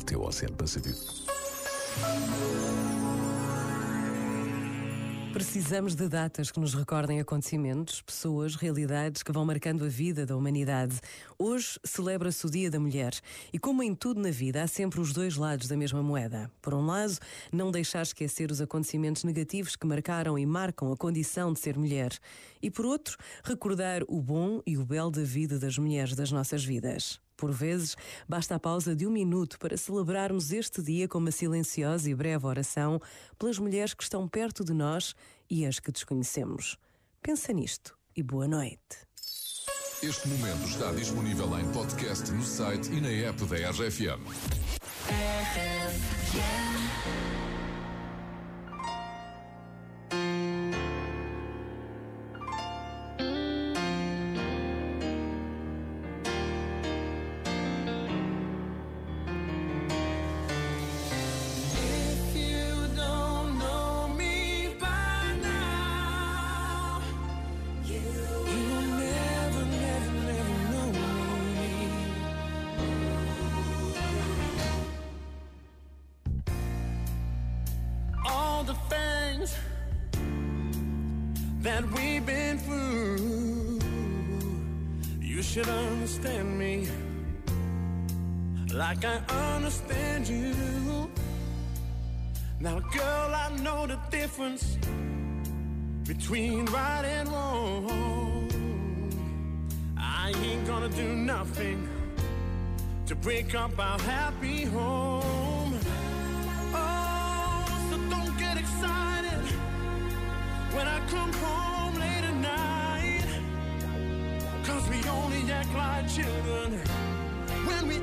o teu Oceano Pacífico. Precisamos de datas que nos recordem acontecimentos, pessoas, realidades que vão marcando a vida da humanidade. Hoje celebra-se o Dia da Mulher e, como em tudo na vida, há sempre os dois lados da mesma moeda. Por um lado, não deixar esquecer os acontecimentos negativos que marcaram e marcam a condição de ser mulher. E por outro, recordar o bom e o belo da vida das mulheres das nossas vidas. Por vezes, basta a pausa de um minuto para celebrarmos este dia com uma silenciosa e breve oração pelas mulheres que estão perto de nós e as que desconhecemos. Pensa nisto e boa noite. Este momento está disponível em podcast no site e na app da RFM. If the things that we've been through, you should understand me like I understand you. Now, girl, I know the difference between right and wrong. I ain't gonna do nothing to break up our happy home. We only act like children. When we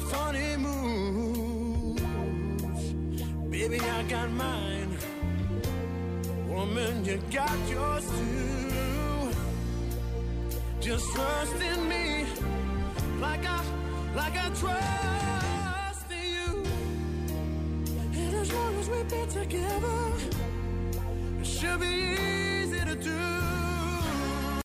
funny moves. Baby, I got mine. Woman, you got yours too. Just trust in me, like I, like I trust in you. And as long as we be together, it should be easy.